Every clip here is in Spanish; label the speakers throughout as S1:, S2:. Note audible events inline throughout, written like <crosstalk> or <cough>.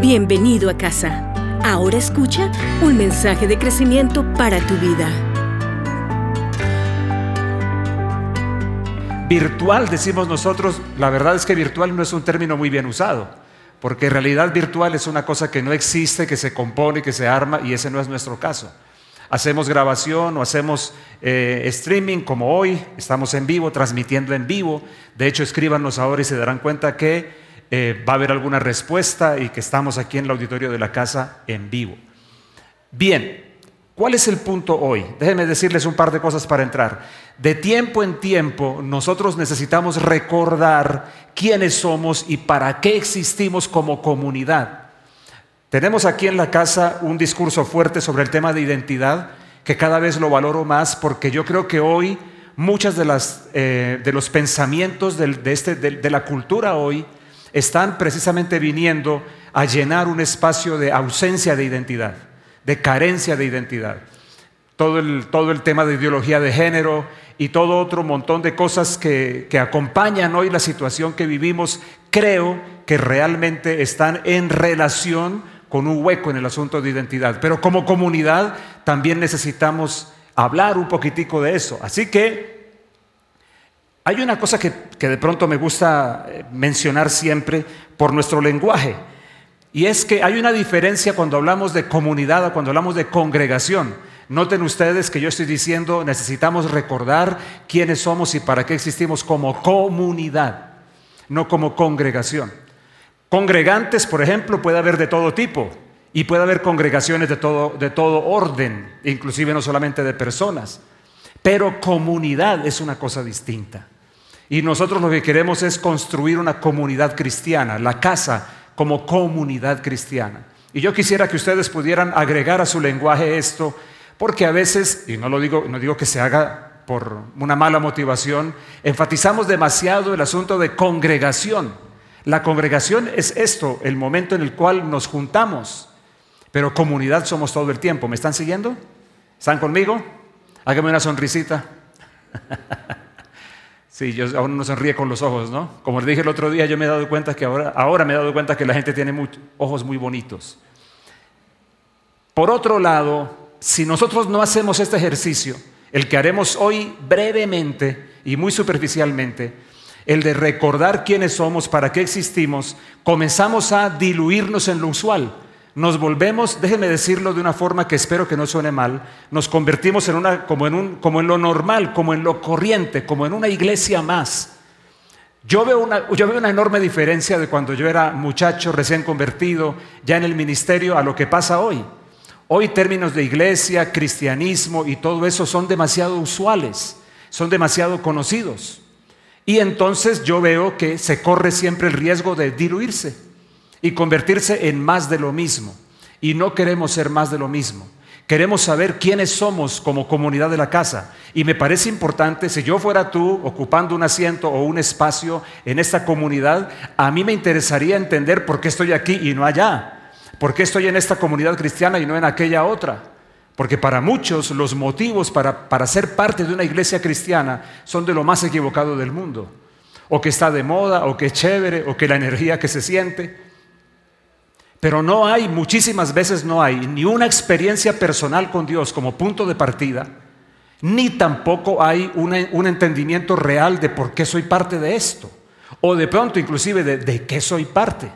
S1: Bienvenido a casa. Ahora escucha un mensaje de crecimiento para tu vida.
S2: Virtual, decimos nosotros, la verdad es que virtual no es un término muy bien usado, porque realidad virtual es una cosa que no existe, que se compone, que se arma, y ese no es nuestro caso. Hacemos grabación o hacemos eh, streaming como hoy, estamos en vivo, transmitiendo en vivo. De hecho, escríbanos ahora y se darán cuenta que eh, va a haber alguna respuesta y que estamos aquí en el auditorio de la casa en vivo. Bien, ¿cuál es el punto hoy? Déjenme decirles un par de cosas para entrar. De tiempo en tiempo nosotros necesitamos recordar quiénes somos y para qué existimos como comunidad. Tenemos aquí en la casa un discurso fuerte sobre el tema de identidad que cada vez lo valoro más porque yo creo que hoy muchas de, las, eh, de los pensamientos de, este, de la cultura hoy están precisamente viniendo a llenar un espacio de ausencia de identidad, de carencia de identidad. Todo el, todo el tema de ideología de género y todo otro montón de cosas que, que acompañan hoy la situación que vivimos, creo que realmente están en relación con un hueco en el asunto de identidad. Pero como comunidad también necesitamos hablar un poquitico de eso. Así que hay una cosa que, de pronto me gusta eh, mencionar siempre por nuestro lenguaje. Y es que hay una diferencia cuando hablamos de comunidad o cuando hablamos de congregación. Noten ustedes que yo estoy diciendo necesitamos recordar quiénes somos y para qué existimos como comunidad, no como congregación. Congregantes, por ejemplo, puede haber de todo tipo y puede haber congregaciones de todo, de todo orden, inclusive no solamente de personas. Pero comunidad es una cosa distinta. Y nosotros lo que queremos es construir una comunidad cristiana, la casa como comunidad cristiana. Y yo quisiera que ustedes pudieran agregar a su lenguaje esto, porque a veces, y no lo digo, no digo que se haga por una mala motivación, enfatizamos demasiado el asunto de congregación. La congregación es esto, el momento en el cual nos juntamos, pero comunidad somos todo el tiempo. ¿Me están siguiendo? ¿Están conmigo? Hágame una sonrisita. <laughs> Sí, yo aún no sonríe con los ojos, ¿no? Como les dije el otro día, yo me he dado cuenta que ahora, ahora me he dado cuenta que la gente tiene ojos muy bonitos. Por otro lado, si nosotros no hacemos este ejercicio, el que haremos hoy brevemente y muy superficialmente, el de recordar quiénes somos, para qué existimos, comenzamos a diluirnos en lo usual. Nos volvemos, déjenme decirlo de una forma que espero que no suene mal, nos convertimos en una, como, en un, como en lo normal, como en lo corriente, como en una iglesia más. Yo veo, una, yo veo una enorme diferencia de cuando yo era muchacho recién convertido, ya en el ministerio, a lo que pasa hoy. Hoy términos de iglesia, cristianismo y todo eso son demasiado usuales, son demasiado conocidos. Y entonces yo veo que se corre siempre el riesgo de diluirse y convertirse en más de lo mismo. Y no queremos ser más de lo mismo. Queremos saber quiénes somos como comunidad de la casa. Y me parece importante, si yo fuera tú ocupando un asiento o un espacio en esta comunidad, a mí me interesaría entender por qué estoy aquí y no allá. ¿Por qué estoy en esta comunidad cristiana y no en aquella otra? Porque para muchos los motivos para, para, ser parte de una iglesia cristiana son de lo más equivocado del mundo. O que está de moda, o que es chévere, o que la energía que se siente. Pero no hay, muchísimas veces no hay, ni una experiencia personal con Dios como punto de partida, ni tampoco hay un entendimiento real de por qué soy parte de esto. O de pronto inclusive de, qué soy parte.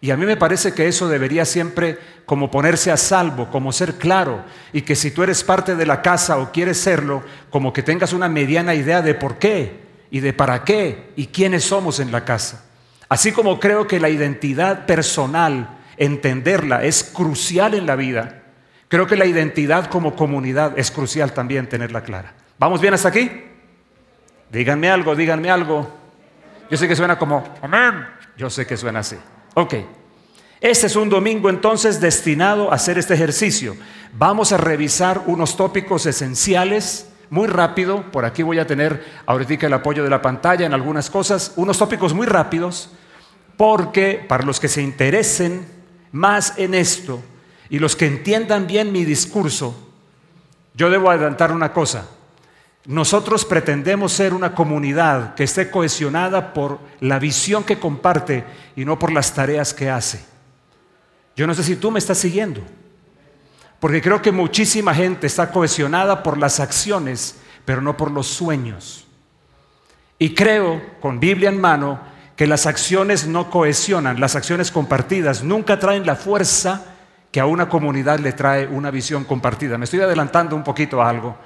S2: Y a mí me parece que eso debería siempre como ponerse a salvo, como ser claro, y que si tú eres parte de la casa o quieres serlo, como que tengas una mediana idea de por qué y de para qué y quiénes somos en la casa. Así como creo que la identidad personal, entenderla, es crucial en la vida, creo que la identidad como comunidad es crucial también tenerla clara. ¿Vamos bien hasta aquí? Díganme algo, díganme algo. Yo sé que suena como, amén. Yo sé que suena así. Ok. Este es un domingo entonces destinado a hacer este ejercicio. Vamos a revisar unos tópicos esenciales muy rápido. Por aquí voy a tener ahorita el apoyo de la pantalla en algunas cosas. Unos tópicos muy rápidos porque para los que se interesen más en esto y los que entiendan bien mi discurso, yo debo adelantar una cosa. Nosotros pretendemos ser una comunidad que esté cohesionada por la visión que comparte y no por las tareas que hace. Yo no sé si tú me estás siguiendo, porque creo que muchísima gente está cohesionada por las acciones, pero no por los sueños. Y creo, con Biblia en mano, que las acciones no cohesionan, las acciones compartidas nunca traen la fuerza que a una comunidad le trae una visión compartida. Me estoy adelantando un poquito a algo.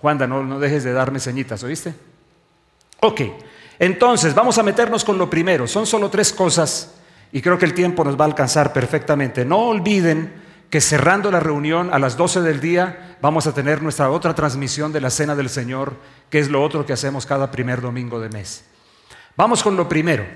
S2: Juanda, no, no dejes de darme señitas, ¿oíste? Ok, entonces vamos a meternos con lo primero. Son solo tres cosas y creo que el tiempo nos va a alcanzar perfectamente. No olviden que cerrando la reunión a las 12 del día vamos a tener nuestra otra transmisión de la Cena del Señor, que es lo otro que hacemos cada primer domingo de mes. Vamos con lo primero.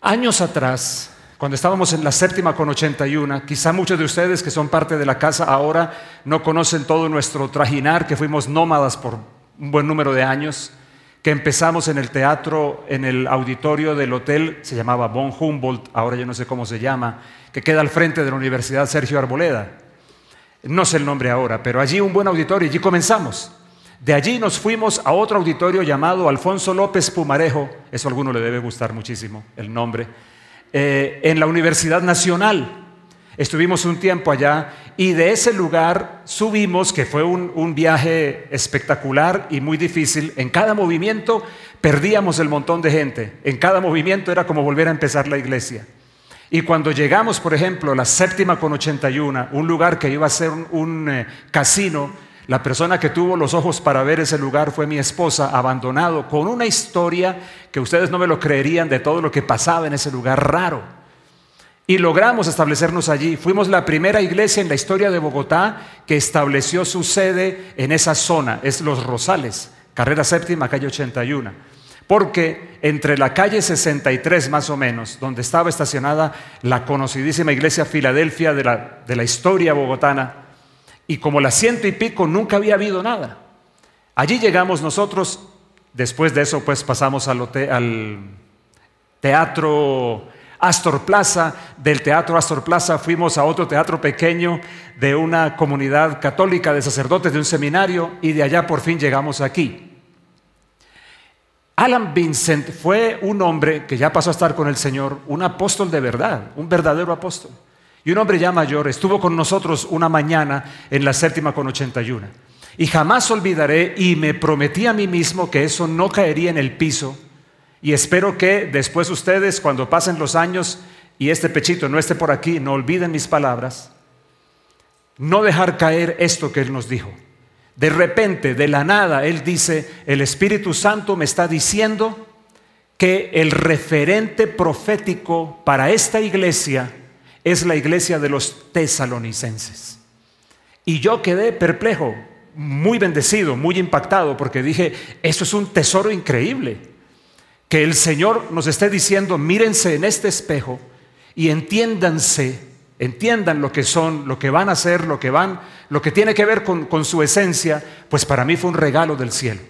S2: Años atrás, cuando estábamos en la séptima con 81, quizá muchos de ustedes que son parte de la casa ahora no conocen todo nuestro trajinar, que fuimos nómadas por un buen número de años que empezamos en el teatro, en el auditorio del hotel, se llamaba Von Humboldt, ahora yo no sé cómo se llama, que queda al frente de la Universidad Sergio Arboleda. No sé el nombre ahora, pero allí un buen auditorio, allí comenzamos. De allí nos fuimos a otro auditorio llamado Alfonso López Pumarejo, eso a alguno le debe gustar muchísimo, el nombre, eh, en la Universidad Nacional. Estuvimos un tiempo allá y de ese lugar subimos, que fue un, viaje espectacular y muy difícil. En cada movimiento perdíamos el montón de gente. En cada movimiento era como volver a empezar la iglesia. Y cuando llegamos, por ejemplo, la séptima con 81, un lugar que iba a ser un, eh, casino, la persona que tuvo los ojos para ver ese lugar fue mi esposa, abandonado, con una historia que ustedes no me lo creerían de todo lo que pasaba en ese lugar raro. Y logramos establecernos allí. Fuimos la primera iglesia en la historia de Bogotá que estableció su sede en esa zona, es Los Rosales, carrera séptima, calle 81. Porque entre la calle 63 más o menos, donde estaba estacionada la conocidísima iglesia Filadelfia de la, de la historia bogotana, y como la ciento y pico nunca había habido nada. Allí llegamos nosotros, después de eso pues pasamos al, al teatro Astor Plaza, del Teatro Astor Plaza fuimos a otro teatro pequeño de una comunidad católica de sacerdotes de un seminario y de allá por fin llegamos aquí. Alan Vincent fue un hombre que ya pasó a estar con el Señor, un apóstol de verdad, un verdadero apóstol. Y un hombre ya mayor estuvo con nosotros una mañana en la séptima con 81. Y jamás olvidaré y me prometí a mí mismo que eso no caería en el piso y espero que después ustedes, cuando pasen los años y este pechito no esté por aquí, no olviden mis palabras. No dejar caer esto que Él nos dijo. De repente, de la nada, Él dice, el Espíritu Santo me está diciendo que el referente profético para esta iglesia es la iglesia de los tesalonicenses. Y yo quedé perplejo, muy bendecido, muy impactado, porque dije, eso es un tesoro increíble que el Señor nos esté diciendo, mírense en este espejo y entiéndanse, entiendan lo que son, lo que van a hacer, lo que van, lo que tiene que ver con, con su esencia, pues para mí fue un regalo del cielo.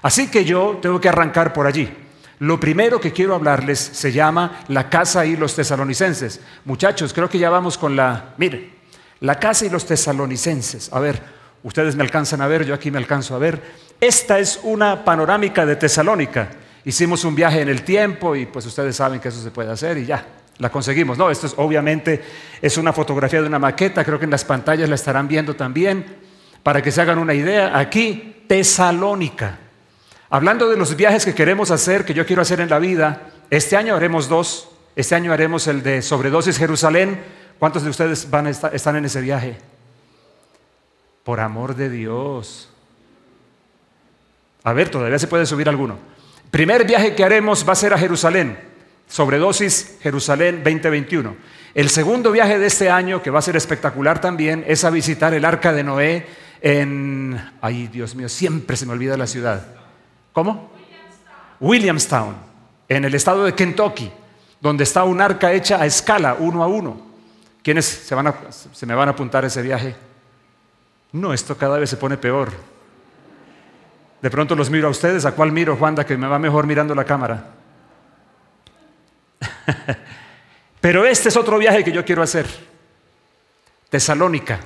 S2: Así que yo tengo que arrancar por allí. Lo primero que quiero hablarles se llama la casa y los tesalonicenses. Muchachos, creo que ya vamos con la, miren, la casa y los tesalonicenses. A ver, ustedes me alcanzan a ver, yo aquí me alcanzo a ver. Esta es una panorámica de Tesalónica. Hicimos un viaje en el tiempo y pues ustedes saben que eso se puede hacer y ya, la conseguimos. No, esto es obviamente es una fotografía de una maqueta, creo que en las pantallas la estarán viendo también, para que se hagan una idea. Aquí, Tesalónica. Hablando de los viajes que queremos hacer, que yo quiero hacer en la vida, este año haremos dos. Este año haremos el de Sobredosis Jerusalén. ¿Cuántos de ustedes van están en ese viaje? Por amor de Dios. A ver, todavía se puede subir alguno. Primer viaje que haremos va a ser a Jerusalén, sobredosis Jerusalén 2021. El segundo viaje de este año, que va a ser espectacular también, es a visitar el arca de Noé en... Ay, Dios mío, siempre se me olvida la ciudad. ¿Cómo? Williamstown, en el estado de Kentucky, donde está un arca hecha a escala, uno a uno. ¿Quiénes se, van a, se me van a apuntar ese viaje? No, esto cada vez se pone peor. De pronto los miro a ustedes, ¿a cuál miro, Juanda, que me va mejor mirando la cámara? <laughs> Pero este es otro viaje que yo quiero hacer. Tesalónica,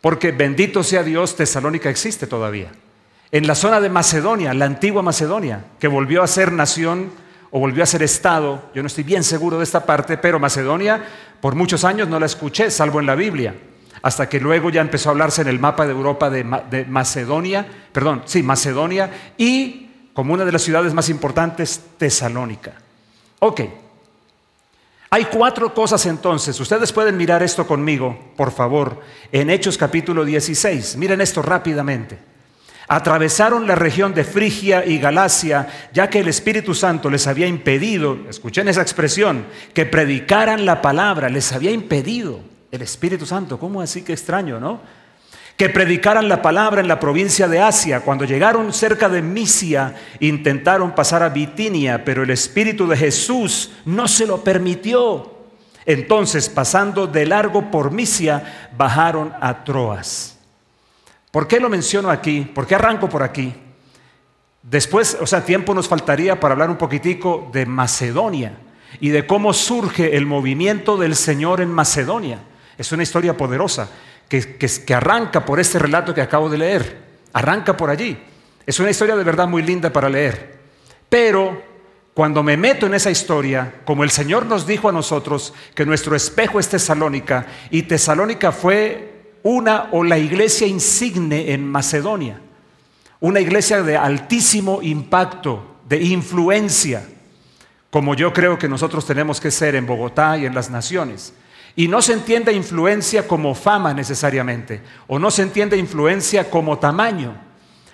S2: porque bendito sea Dios, Tesalónica existe todavía. En la zona de Macedonia, la antigua Macedonia, que volvió a ser nación o volvió a ser estado, yo no estoy bien seguro de esta parte, pero Macedonia por muchos años no la escuché, salvo en la Biblia, hasta que luego ya empezó a hablarse en el mapa de Europa de, Macedonia, perdón, sí, Macedonia, y como una de las ciudades más importantes, Tesalónica. Ok. Hay cuatro cosas entonces. Ustedes pueden mirar esto conmigo, por favor, en Hechos capítulo 16. Miren esto rápidamente. Atravesaron la región de Frigia y Galacia, ya que el Espíritu Santo les había impedido, escuchen esa expresión, que predicaran la palabra, les había impedido el Espíritu Santo. ¿Cómo así que extraño, no? Que predicaran la palabra en la provincia de Asia. Cuando llegaron cerca de Misia, intentaron pasar a Bitinia, pero el Espíritu de Jesús no se lo permitió. Entonces, pasando de largo por Misia, bajaron a Troas. ¿Por qué lo menciono aquí? ¿Por qué arranco por aquí? Después, o sea, tiempo nos faltaría para hablar un poquitico de Macedonia y de cómo surge el movimiento del Señor en Macedonia. Es una historia poderosa que, que, arranca por este relato que acabo de leer. Arranca por allí. Es una historia de verdad muy linda para leer. Pero cuando me meto en esa historia, como el Señor nos dijo a nosotros que nuestro espejo es Tesalónica, y Tesalónica fue una o la iglesia insigne en Macedonia, una iglesia de altísimo impacto, de influencia, como yo creo que nosotros tenemos que ser en Bogotá y en las naciones. Y no se entiende influencia como fama necesariamente, o no se entiende influencia como tamaño,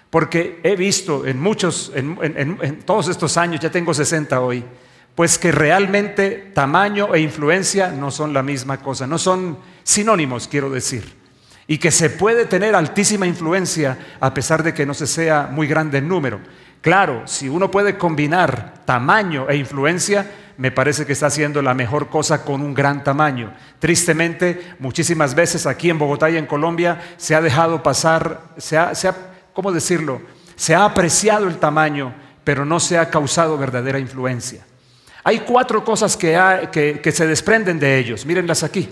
S2: porque he visto en muchos, en, todos estos años, ya tengo 60 hoy, pues que realmente tamaño e influencia no son la misma cosa, no son sinónimos, quiero decir y que se puede tener altísima influencia a pesar de que no se sea muy grande en número. Claro, si uno puede combinar tamaño e influencia, me parece que está haciendo la mejor cosa con un gran tamaño. Tristemente, muchísimas veces aquí en Bogotá y en Colombia se ha dejado pasar, se ha, ¿cómo decirlo? Se ha apreciado el tamaño, pero no se ha causado verdadera influencia. Hay cuatro cosas que, que se desprenden de ellos, mírenlas aquí,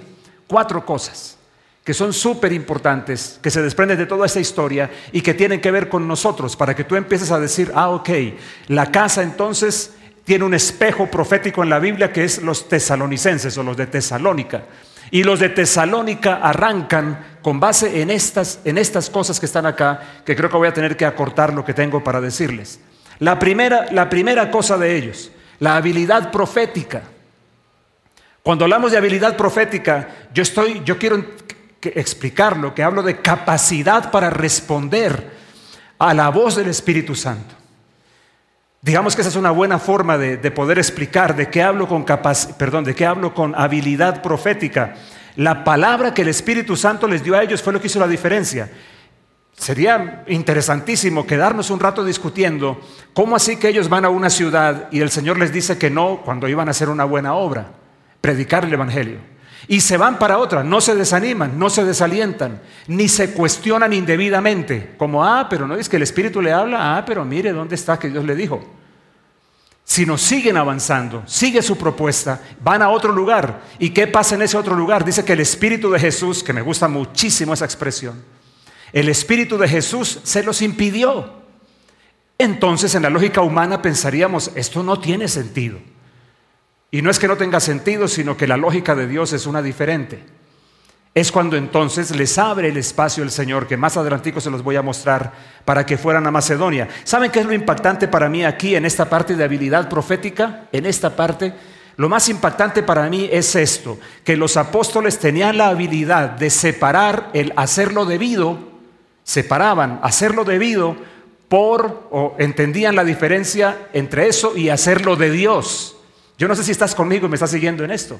S2: cuatro cosas que son súper importantes, que se desprenden de toda esta historia y que tienen que ver con nosotros, para que tú empieces a decir, ah, ok, la casa entonces tiene un espejo profético en la Biblia que es los tesalonicenses o los de Tesalónica. Y los de Tesalónica arrancan con base en estas, en estas cosas que están acá, que creo que voy a tener que acortar lo que tengo para decirles. La primera, la primera cosa de ellos, la habilidad profética. Cuando hablamos de habilidad profética, yo estoy, yo quiero que explicarlo, que hablo de capacidad para responder a la voz del Espíritu Santo. Digamos que esa es una buena forma de, poder explicar de qué hablo con perdón, de qué hablo con habilidad profética. La palabra que el Espíritu Santo les dio a ellos fue lo que hizo la diferencia. Sería interesantísimo quedarnos un rato discutiendo cómo así que ellos van a una ciudad y el Señor les dice que no cuando iban a hacer una buena obra, predicar el Evangelio y se van para otra, no se desaniman, no se desalientan, ni se cuestionan indebidamente, como, ah, pero no es que el Espíritu le habla, ah, pero mire dónde está que Dios le dijo. Sino siguen avanzando, sigue su propuesta, van a otro lugar. ¿Y qué pasa en ese otro lugar? Dice que el Espíritu de Jesús, que me gusta muchísimo esa expresión, el Espíritu de Jesús se los impidió. Entonces en la lógica humana pensaríamos, esto no tiene sentido. Y no es que no tenga sentido, sino que la lógica de Dios es una diferente. Es cuando entonces les abre el espacio el Señor, que más adelantico se los voy a mostrar, para que fueran a Macedonia. ¿Saben qué es lo impactante para mí aquí en esta parte de habilidad profética? En esta parte, lo más impactante para mí es esto, que los apóstoles tenían la habilidad de separar el hacerlo debido, separaban hacerlo debido por, o entendían la diferencia entre eso y hacerlo de Dios. Yo no sé si estás conmigo y me estás siguiendo en esto.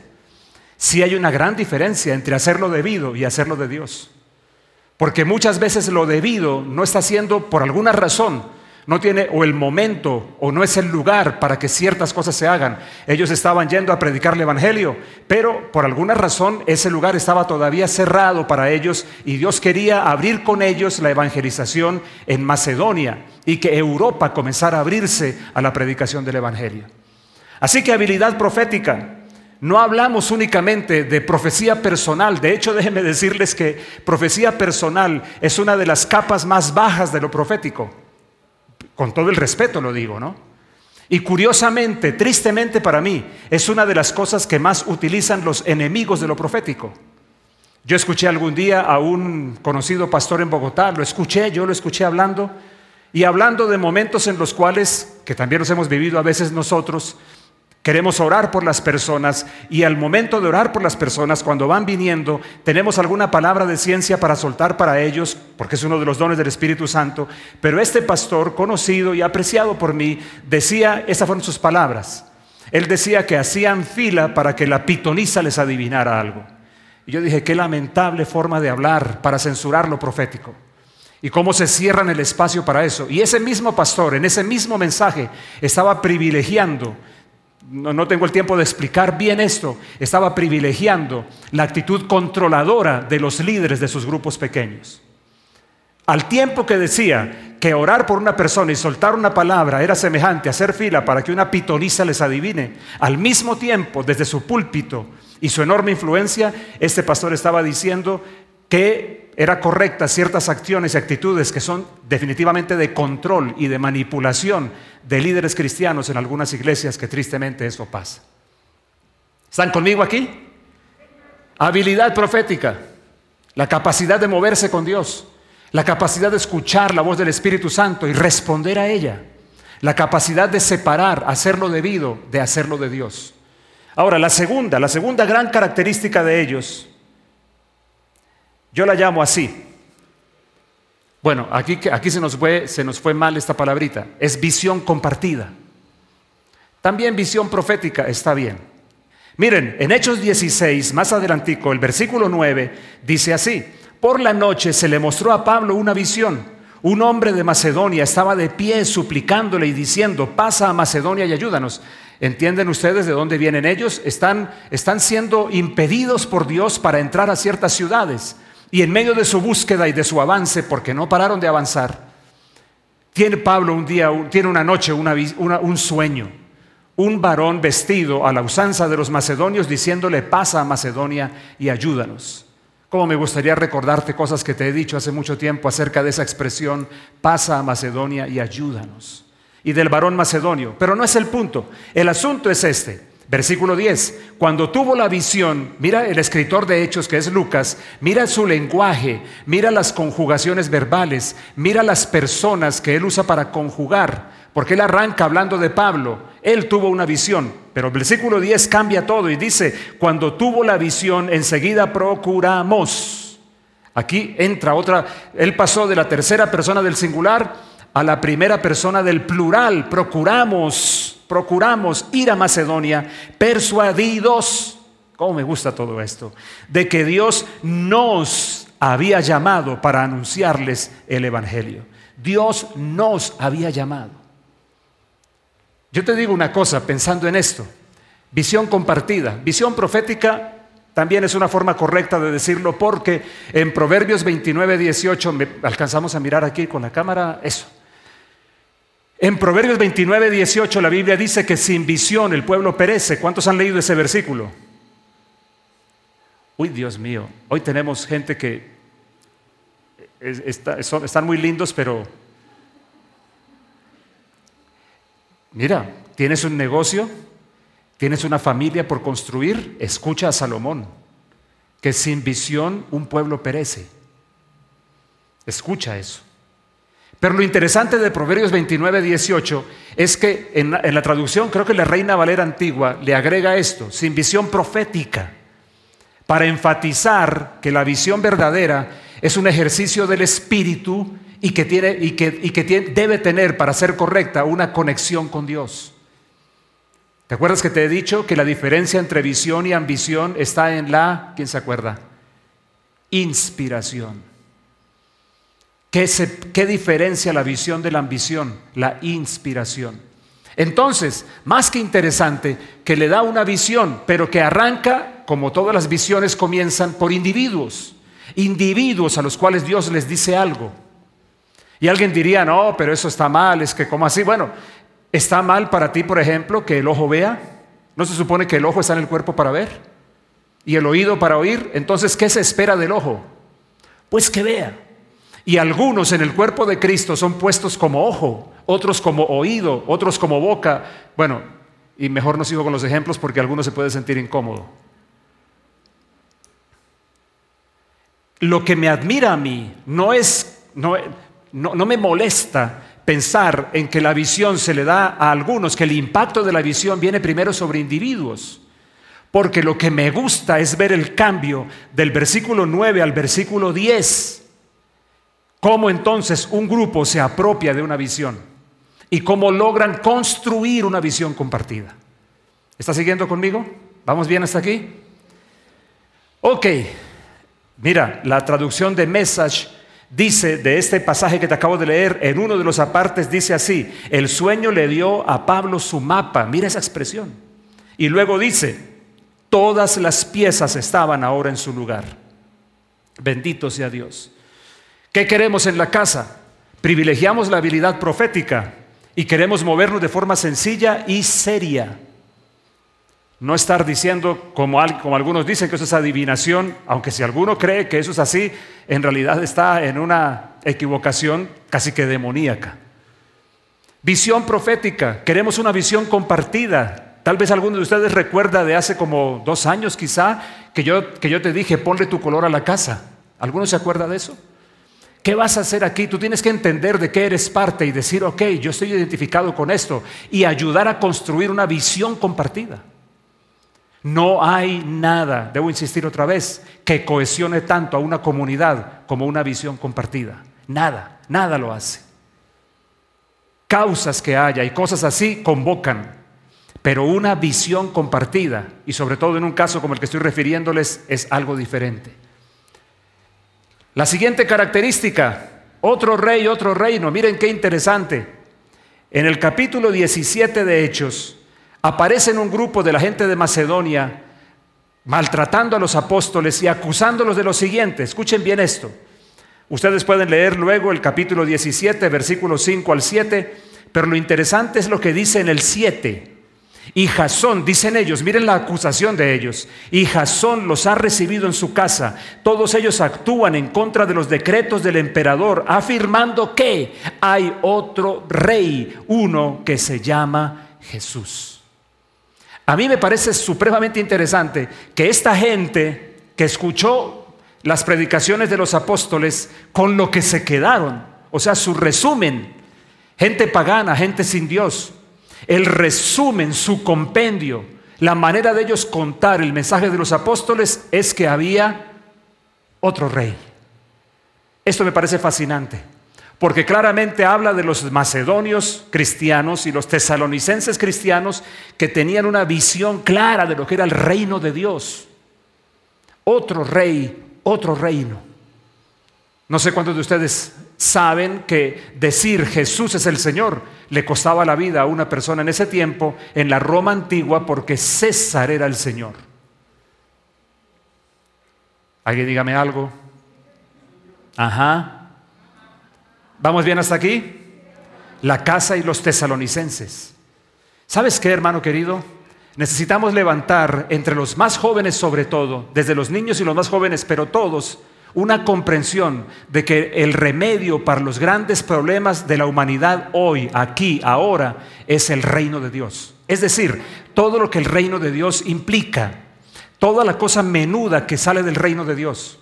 S2: Sí hay una gran diferencia entre hacerlo debido y hacerlo de Dios. Porque muchas veces lo debido no está haciendo por alguna razón, no tiene o el momento o no es el lugar para que ciertas cosas se hagan. Ellos estaban yendo a predicar el Evangelio, pero por alguna razón ese lugar estaba todavía cerrado para ellos y Dios quería abrir con ellos la evangelización en Macedonia y que Europa comenzara a abrirse a la predicación del Evangelio. Así que habilidad profética. No hablamos únicamente de profecía personal. De hecho, déjenme decirles que profecía personal es una de las capas más bajas de lo profético. Con todo el respeto lo digo, ¿no? Y curiosamente, tristemente para mí, es una de las cosas que más utilizan los enemigos de lo profético. Yo escuché algún día a un conocido pastor en Bogotá, lo escuché, yo lo escuché hablando, y hablando de momentos en los cuales, que también los hemos vivido a veces nosotros, Queremos orar por las personas y al momento de orar por las personas, cuando van viniendo, tenemos alguna palabra de ciencia para soltar para ellos, porque es uno de los dones del Espíritu Santo. Pero este pastor, conocido y apreciado por mí, decía, esas fueron sus palabras. Él decía que hacían fila para que la pitonisa les adivinara algo. Y yo dije, qué lamentable forma de hablar para censurar lo profético. Y cómo se cierran el espacio para eso. Y ese mismo pastor, en ese mismo mensaje, estaba privilegiando no, tengo el tiempo de explicar bien esto, estaba privilegiando la actitud controladora de los líderes de sus grupos pequeños. Al tiempo que decía que orar por una persona y soltar una palabra era semejante a hacer fila para que una pitonisa les adivine, al mismo tiempo, desde su púlpito y su enorme influencia, este pastor estaba diciendo que era correcta ciertas acciones y actitudes que son definitivamente de control y de manipulación de líderes cristianos en algunas iglesias que tristemente eso pasa. ¿Están conmigo aquí? Habilidad profética, la capacidad de moverse con Dios, la capacidad de escuchar la voz del Espíritu Santo y responder a ella, la capacidad de separar, hacer lo debido de hacerlo de Dios. Ahora, la segunda, la segunda gran característica de ellos yo la llamo así. Bueno, aquí, aquí se, nos fue, se nos fue mal esta palabrita. Es visión compartida. También visión profética está bien. Miren, en Hechos 16, más adelantico, el versículo 9, dice así. Por la noche se le mostró a Pablo una visión. Un hombre de Macedonia estaba de pie suplicándole y diciendo, pasa a Macedonia y ayúdanos. ¿Entienden ustedes de dónde vienen ellos? Están, están siendo impedidos por Dios para entrar a ciertas ciudades. Y en medio de su búsqueda y de su avance, porque no pararon de avanzar, tiene Pablo un día, tiene una noche, un sueño. Un varón vestido a la usanza de los macedonios diciéndole, pasa a Macedonia y ayúdanos. Como me gustaría recordarte cosas que te he dicho hace mucho tiempo acerca de esa expresión, pasa a Macedonia y ayúdanos. Y del varón macedonio. Pero no es el punto. El asunto es este. Versículo 10, cuando tuvo la visión, mira el escritor de Hechos que es Lucas, mira su lenguaje, mira las conjugaciones verbales, mira las personas que él usa para conjugar, porque él arranca hablando de Pablo, él tuvo una visión, pero el versículo 10 cambia todo y dice, cuando tuvo la visión, enseguida procuramos. Aquí entra otra, él pasó de la tercera persona del singular a la primera persona del plural, procuramos procuramos ir a Macedonia persuadidos, ¿cómo me gusta todo esto? De que Dios nos había llamado para anunciarles el Evangelio. Dios nos había llamado. Yo te digo una cosa pensando en esto. Visión compartida, visión profética también es una forma correcta de decirlo porque en Proverbios 29, 18, alcanzamos a mirar aquí con la cámara eso. En Proverbios 29, 18 la Biblia dice que sin visión el pueblo perece. ¿Cuántos han leído ese versículo? Uy, Dios mío, hoy tenemos gente que están muy lindos, pero mira, tienes un negocio, tienes una familia por construir, escucha a Salomón, que sin visión un pueblo perece. Escucha eso. Pero lo interesante de Proverbios 29, 18 es que en la, traducción, creo que la Reina Valera antigua le agrega esto, sin visión profética, para enfatizar que la visión verdadera es un ejercicio del espíritu y que, tiene, y que, y que debe tener, para ser correcta, una conexión con Dios. ¿Te acuerdas que te he dicho que la diferencia entre visión y ambición está en la, ¿quién se acuerda? Inspiración. ¿Qué, diferencia la visión de la ambición? La inspiración. Entonces, más que interesante, que le da una visión, pero que arranca, como todas las visiones comienzan, por individuos. Individuos a los cuales Dios les dice algo. Y alguien diría, no, pero eso está mal, es que como así, bueno, ¿está mal para ti, por ejemplo, que el ojo vea? ¿No se supone que el ojo está en el cuerpo para ver? ¿Y el oído para oír? Entonces, ¿qué se espera del ojo? Pues que vea. Y algunos en el cuerpo de Cristo son puestos como ojo, otros como oído, otros como boca. Bueno, y mejor no sigo con los ejemplos porque alguno se puede sentir incómodo. Lo que me admira a mí no es, no, no me molesta pensar en que la visión se le da a algunos, que el impacto de la visión viene primero sobre individuos. Porque lo que me gusta es ver el cambio del versículo 9 al versículo 10. Cómo entonces un grupo se apropia de una visión y cómo logran construir una visión compartida. ¿Está siguiendo conmigo? ¿Vamos bien hasta aquí? Ok, mira, la traducción de Message dice de este pasaje que te acabo de leer, en uno de los apartes dice así, el sueño le dio a Pablo su mapa, mira esa expresión. Y luego dice, todas las piezas estaban ahora en su lugar. Bendito sea Dios. ¿Qué queremos en la casa? Privilegiamos la habilidad profética y queremos movernos de forma sencilla y seria. No estar diciendo, como, algunos dicen, que eso es adivinación, aunque si alguno cree que eso es así, en realidad está en una equivocación casi que demoníaca. Visión profética, queremos una visión compartida. Tal vez alguno de ustedes recuerda de hace como dos años quizá que yo, que yo te dije, ponle tu color a la casa. ¿Alguno se acuerda de eso? ¿Qué vas a hacer aquí? Tú tienes que entender de qué eres parte y decir, ok, yo estoy identificado con esto y ayudar a construir una visión compartida. No hay nada, debo insistir otra vez, que cohesione tanto a una comunidad como una visión compartida. Nada, nada lo hace. Causas que haya y cosas así convocan, pero una visión compartida, y sobre todo en un caso como el que estoy refiriéndoles, es algo diferente. La siguiente característica, otro rey, otro reino, miren qué interesante. En el capítulo 17 de Hechos, aparece en un grupo de la gente de Macedonia maltratando a los apóstoles y acusándolos de lo siguiente. Escuchen bien esto. Ustedes pueden leer luego el capítulo 17, versículos 5 al 7, pero lo interesante es lo que dice en el 7. Y Jasón, dicen ellos, miren la acusación de ellos, y Jasón los ha recibido en su casa. Todos ellos actúan en contra de los decretos del emperador, afirmando que hay otro rey, uno que se llama Jesús. A mí me parece supremamente interesante que esta gente que escuchó las predicaciones de los apóstoles con lo que se quedaron, o sea, su resumen, gente pagana, gente sin Dios, el resumen, su compendio, la manera de ellos contar el mensaje de los apóstoles es que había otro rey. Esto me parece fascinante porque claramente habla de los macedonios cristianos y los tesalonicenses cristianos que tenían una visión clara de lo que era el reino de Dios. Otro rey, otro reino. No sé cuántos de ustedes saben que decir Jesús es el Señor le costaba la vida a una persona en ese tiempo en la Roma antigua porque César era el Señor. ¿Alguien dígame algo? Ajá. ¿Vamos bien hasta aquí? La casa y los tesalonicenses. ¿Sabes qué, hermano querido? Necesitamos levantar entre los más jóvenes sobre todo, desde los niños y los más jóvenes, pero todos, una comprensión de que el remedio para los grandes problemas de la humanidad hoy, aquí, ahora, es el reino de Dios. Es decir, todo lo que el reino de Dios implica, toda la cosa menuda que sale del reino de Dios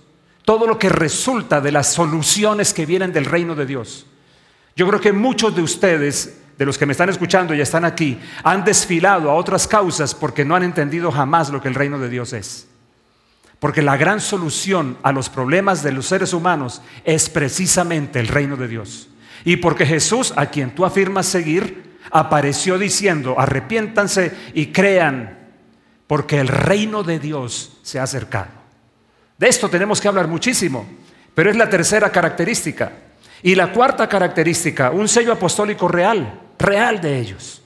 S2: todo lo que resulta de las soluciones que vienen del reino de Dios. Yo creo que muchos de ustedes, de los que me están escuchando y están aquí, han desfilado a otras causas porque no han entendido jamás lo que el reino de Dios es. Porque la gran solución a los problemas de los seres humanos es precisamente el reino de Dios. Y porque Jesús, a quien tú afirmas seguir, apareció diciendo, arrepiéntanse y crean, porque el reino de Dios se ha acercado. De esto tenemos que hablar muchísimo, pero es la tercera característica. Y la cuarta característica, un sello apostólico real, real de ellos.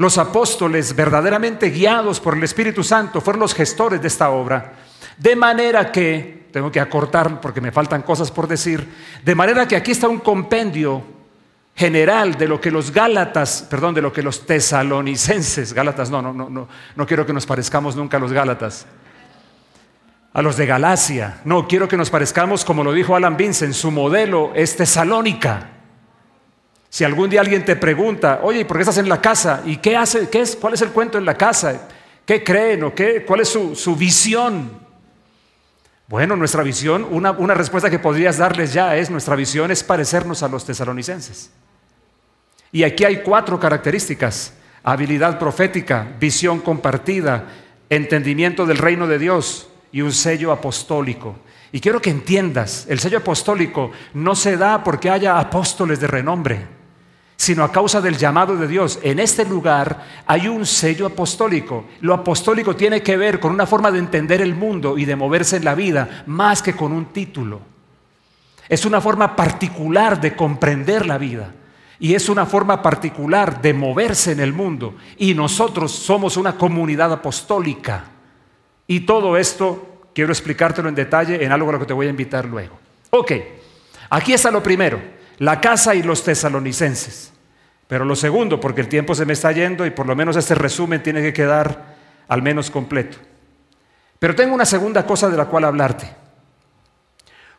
S2: Los apóstoles, verdaderamente guiados por el Espíritu Santo, fueron los gestores de esta obra. De manera que, tengo que acortar porque me faltan cosas por decir, de manera que aquí está un compendio general de lo que los Gálatas, perdón, de lo que los tesalonicenses, Gálatas, no, no, no, no, no quiero que nos parezcamos nunca a los Gálatas a los de Galacia. No, quiero que nos parezcamos, como lo dijo Alan Vincent, su modelo es Tesalónica. Si algún día alguien te pregunta, oye, ¿por qué estás en la casa? ¿Y qué hace? Qué es, ¿Cuál es el cuento en la casa? ¿Qué creen o qué, cuál es su, su visión? Bueno, nuestra visión, una, una respuesta que podrías darles ya es, nuestra visión es parecernos a los tesalonicenses. Y aquí hay cuatro características. Habilidad profética, visión compartida, entendimiento del reino de Dios y un sello apostólico. Y quiero que entiendas, el sello apostólico no se da porque haya apóstoles de renombre sino a causa del llamado de Dios. En este lugar hay un sello apostólico. Lo apostólico tiene que ver con una forma de entender el mundo y de moverse en la vida, más que con un título. Es una forma particular de comprender la vida y es una forma particular de moverse en el mundo. Y nosotros somos una comunidad apostólica. Y todo esto quiero explicártelo en detalle en algo a lo que te voy a invitar luego. Ok, aquí está lo primero la casa y los tesalonicenses. Pero lo segundo, porque el tiempo se me está yendo y por lo menos este resumen tiene que quedar al menos completo. Pero tengo una segunda cosa de la cual hablarte.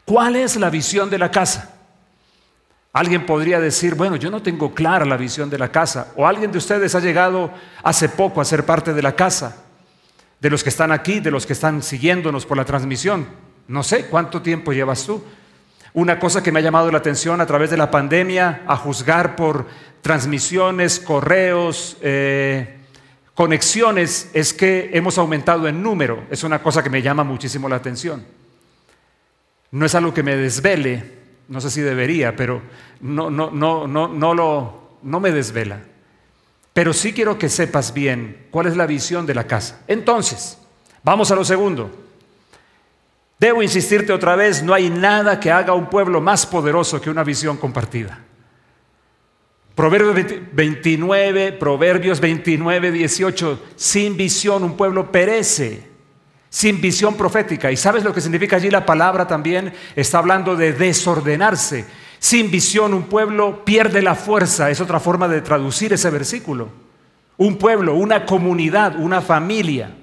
S2: ¿Cuál es la visión de la casa? Alguien podría decir, bueno, yo no tengo clara la visión de la casa. O alguien de ustedes ha llegado hace poco a ser parte de la casa. De los que están aquí, de los que están siguiéndonos por la transmisión. No sé cuánto tiempo llevas tú. Una cosa que me ha llamado la atención a través de la pandemia, a juzgar por transmisiones, correos, eh, conexiones, es que hemos aumentado en número. Es una cosa que me llama muchísimo la atención. No es algo que me desvele, no sé si debería, pero no, no, no, no, no, lo, no me desvela. Pero sí quiero que sepas bien cuál es la visión de la casa. Entonces, vamos a lo segundo. Debo insistirte otra vez, no hay nada que haga un pueblo más poderoso que una visión compartida. Proverbios 29, Proverbios 29, 18, sin visión un pueblo perece, sin visión profética. ¿Y sabes lo que significa allí la palabra también? Está hablando de desordenarse. Sin visión un pueblo pierde la fuerza, es otra forma de traducir ese versículo. Un pueblo, una comunidad, una familia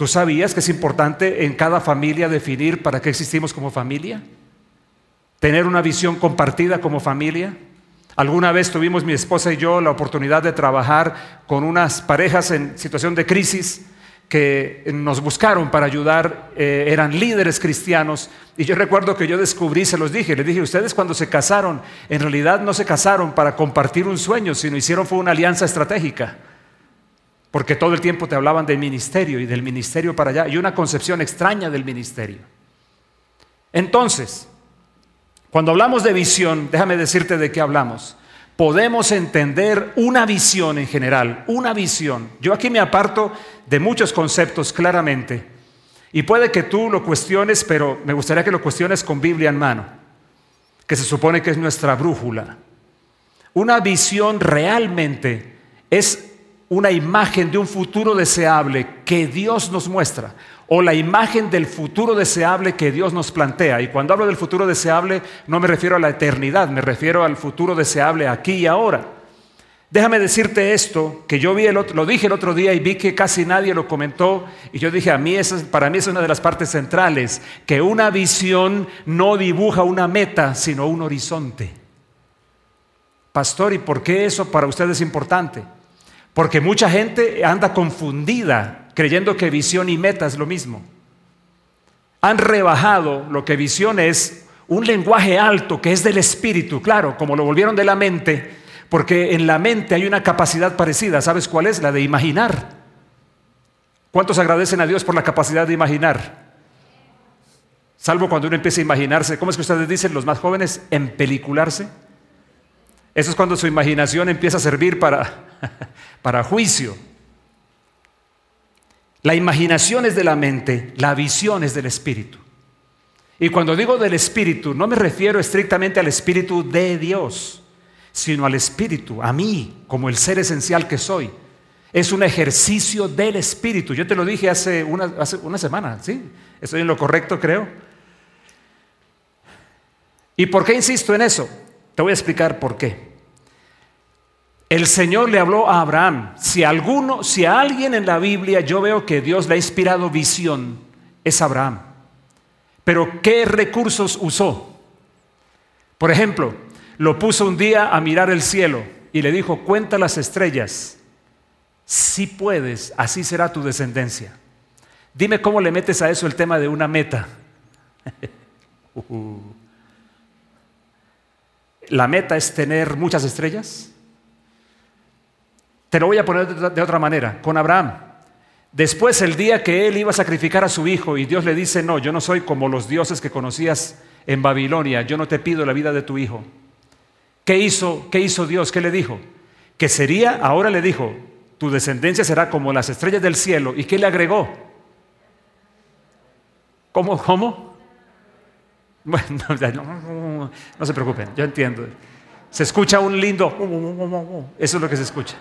S2: ¿Tú sabías que es importante en cada familia definir para qué existimos como familia? Tener una visión compartida como familia. Alguna vez tuvimos mi esposa y yo la oportunidad de trabajar con unas parejas en situación de crisis que nos buscaron para ayudar, eh, eran líderes cristianos. Y yo recuerdo que yo descubrí, se los dije, les dije, ustedes cuando se casaron, en realidad no se casaron para compartir un sueño, sino hicieron fue una alianza estratégica. Porque todo el tiempo te hablaban del ministerio y del ministerio para allá y una concepción extraña del ministerio. Entonces, cuando hablamos de visión, déjame decirte de qué hablamos. Podemos entender una visión en general, una visión. Yo aquí me aparto de muchos conceptos claramente y puede que tú lo cuestiones, pero me gustaría que lo cuestiones con Biblia en mano, que se supone que es nuestra brújula. Una visión realmente es una imagen de un futuro deseable que Dios nos muestra o la imagen del futuro deseable que Dios nos plantea. Y cuando hablo del futuro deseable no me refiero a la eternidad, me refiero al futuro deseable aquí y ahora. Déjame decirte esto, que yo vi el lo dije el otro día y vi que casi nadie lo comentó y yo dije, a mí para mí es una de las partes centrales, que una visión no dibuja una meta, sino un horizonte. Pastor, ¿y por qué eso para usted es importante? Porque mucha gente anda confundida creyendo que visión y meta es lo mismo. Han rebajado lo que visión es un lenguaje alto que es del espíritu, claro, como lo volvieron de la mente, porque en la mente hay una capacidad parecida, ¿sabes cuál es? La de imaginar. ¿Cuántos agradecen a Dios por la capacidad de imaginar? Salvo cuando uno empieza a imaginarse, ¿cómo es que ustedes dicen los más jóvenes? En pelicularse. Eso es cuando su imaginación empieza a servir para, <laughs> para juicio. La imaginación es de la mente, la visión es del espíritu. Y cuando digo del espíritu, no me refiero estrictamente al espíritu de Dios, sino al espíritu, a mí, como el ser esencial que soy. Es un ejercicio del espíritu. Yo te lo dije hace una, hace una semana, ¿sí? Estoy en lo correcto, creo. ¿Y por qué insisto en eso? Te voy a explicar por qué. El Señor le habló a Abraham. Si alguno, si a alguien en la Biblia yo veo que Dios le ha inspirado visión, es Abraham. Pero ¿qué recursos usó? Por ejemplo, lo puso un día a mirar el cielo y le dijo, cuenta las estrellas. Si puedes, así será tu descendencia. Dime cómo le metes a eso el tema de una meta. <laughs> Uh. La meta es tener muchas estrellas. Te lo voy a poner de otra manera, con Abraham. Después, el día que él iba a sacrificar a su hijo y Dios le dice, no, yo no soy como los dioses que conocías en Babilonia, yo no te pido la vida de tu hijo. ¿Qué hizo, qué hizo Dios? ¿Qué le dijo? Que sería, ahora le dijo, tu descendencia será como las estrellas del cielo. ¿Y qué le agregó? ¿Cómo? ¿Cómo? Bueno, <laughs> no, no se preocupen, yo entiendo. Se escucha un lindo, eso es lo que se escucha.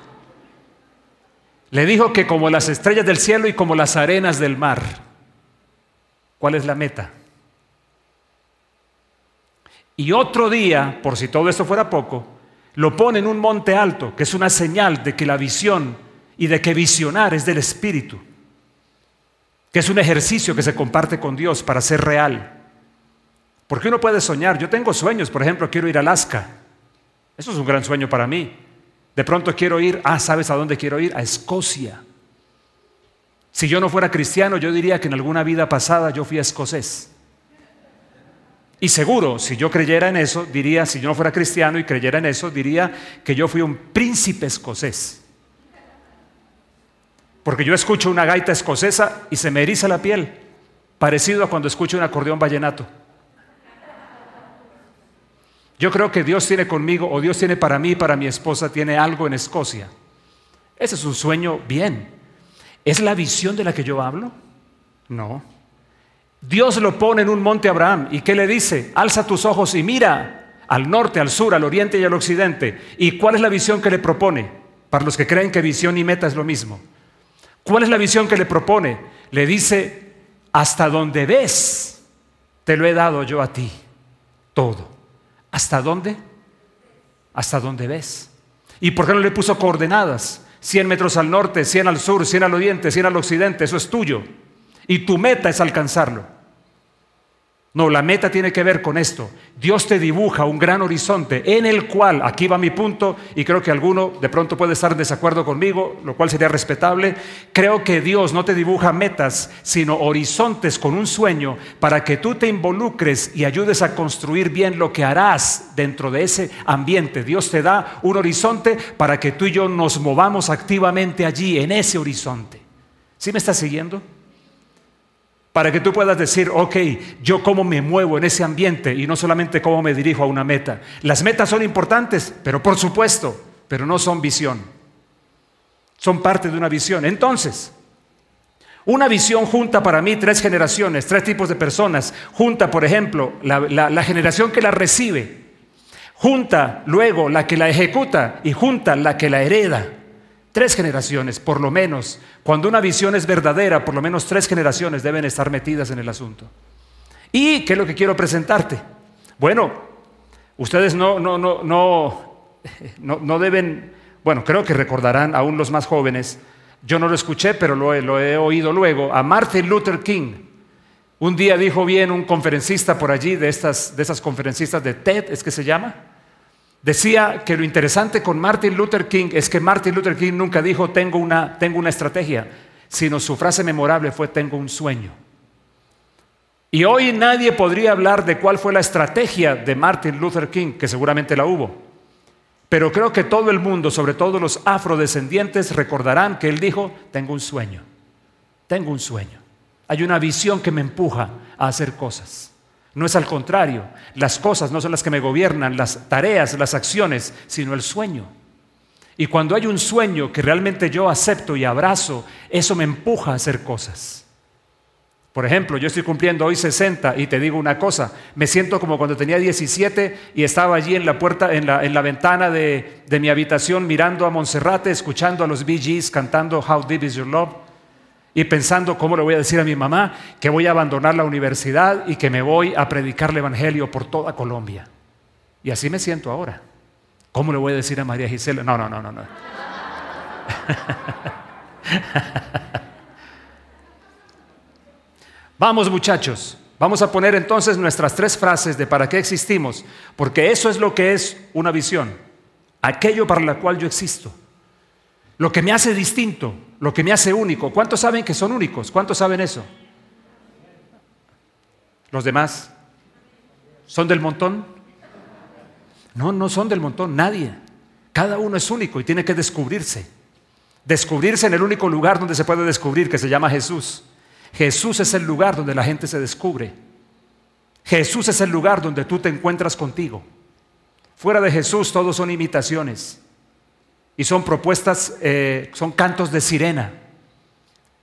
S2: Le dijo que como las estrellas del cielo y como las arenas del mar. ¿Cuál es la meta? Y otro día, por si todo esto fuera poco, lo pone en un monte alto, que es una señal de que la visión y de que visionar es del Espíritu, que es un ejercicio que se comparte con Dios para ser real. Porque uno puede soñar, yo tengo sueños, por ejemplo, quiero ir a Alaska, eso es un gran sueño para mí. De pronto quiero ir, ah, ¿sabes a dónde quiero ir? A Escocia. Si yo no fuera cristiano, yo diría que en alguna vida pasada yo fui escocés. Y seguro, si yo creyera en eso, diría, si yo no fuera cristiano y creyera en eso, diría que yo fui un príncipe escocés. Porque yo escucho una gaita escocesa y se me eriza la piel, parecido a cuando escucho un acordeón vallenato. Yo creo que Dios tiene conmigo, o Dios tiene para mí, para mi esposa, tiene algo en Escocia. Ese es un sueño bien. ¿Es la visión de la que yo hablo? No. Dios lo pone en un monte Abraham. ¿Y qué le dice? Alza tus ojos y mira al norte, al sur, al oriente y al occidente. ¿Y cuál es la visión que le propone? Para los que creen que visión y meta es lo mismo. ¿Cuál es la visión que le propone? Le dice, hasta donde ves, te lo he dado yo a ti, todo. ¿Hasta dónde? Hasta dónde ves. ¿Y por qué no le puso coordenadas? 100 metros al norte, 100 al sur, 100 al oriente, 100 al occidente, eso es tuyo. Y tu meta es alcanzarlo. No, la meta tiene que ver con esto. Dios te dibuja un gran horizonte en el cual, aquí va mi punto, y creo que alguno de pronto puede estar en desacuerdo conmigo, lo cual sería respetable. Creo que Dios no te dibuja metas, sino horizontes con un sueño para que tú te involucres y ayudes a construir bien lo que harás dentro de ese ambiente. Dios te da un horizonte para que tú y yo nos movamos activamente allí, en ese horizonte. ¿Sí me estás siguiendo? Para que tú puedas decir, ok, yo cómo me muevo en ese ambiente y no solamente cómo me dirijo a una meta. Las metas son importantes, pero por supuesto, pero no son visión. Son parte de una visión. Entonces, una visión junta para mí tres generaciones, tres tipos de personas. Junta, por ejemplo, la, la generación que la recibe. Junta luego la que la ejecuta y junta la que la hereda. Tres generaciones, por lo menos. Cuando una visión es verdadera, por lo menos tres generaciones deben estar metidas en el asunto. ¿Y qué es lo que quiero presentarte? Bueno, ustedes no, no, no, no, <laughs> no, deben, bueno, creo que recordarán, aún los más jóvenes, yo no lo escuché, pero lo he, oído luego, a Martin Luther King. Un día dijo bien un conferencista por allí, de estas, de esas conferencistas de TED, es que se llama, Decía que lo interesante con Martin Luther King es que Martin Luther King nunca dijo tengo una, tengo una estrategia, sino su frase memorable fue tengo un sueño. Y hoy nadie podría hablar de cuál fue la estrategia de Martin Luther King, que seguramente la hubo. Pero creo que todo el mundo, sobre todo los afrodescendientes, recordarán que él dijo, tengo un sueño, tengo un sueño. Hay una visión que me empuja a hacer cosas. No es al contrario, las cosas no son las que me gobiernan, las tareas, las acciones, sino el sueño. Y cuando hay un sueño que realmente yo acepto y abrazo, eso me empuja a hacer cosas. Por ejemplo, yo estoy cumpliendo hoy 60 y te digo una cosa, me siento como cuando tenía 17 y estaba allí en la puerta, en la, en la ventana de, de, mi habitación mirando a Monserrate, escuchando a los Bee Gees cantando How Deep Is Your Love y pensando cómo le voy a decir a mi mamá que voy a abandonar la universidad y que me voy a predicar el Evangelio por toda Colombia. Y así me siento ahora. ¿Cómo le voy a decir a María Gisela? No, no, no, no, no. <laughs> Vamos muchachos, Vamos a poner entonces nuestras tres frases de para qué existimos, porque eso es lo que es una visión, aquello para la cual yo existo, lo que me hace distinto, lo que me hace único. ¿Cuántos saben que son únicos? ¿Cuántos saben eso? ¿Los demás? ¿Son del montón? No, no son del montón, nadie. Cada uno es único y tiene que descubrirse. Descubrirse en el único lugar donde se puede descubrir, que se llama Jesús. Jesús es el lugar donde la gente se descubre. Jesús es el lugar donde tú te encuentras contigo. Fuera de Jesús todos son imitaciones y son propuestas, eh, son cantos de sirena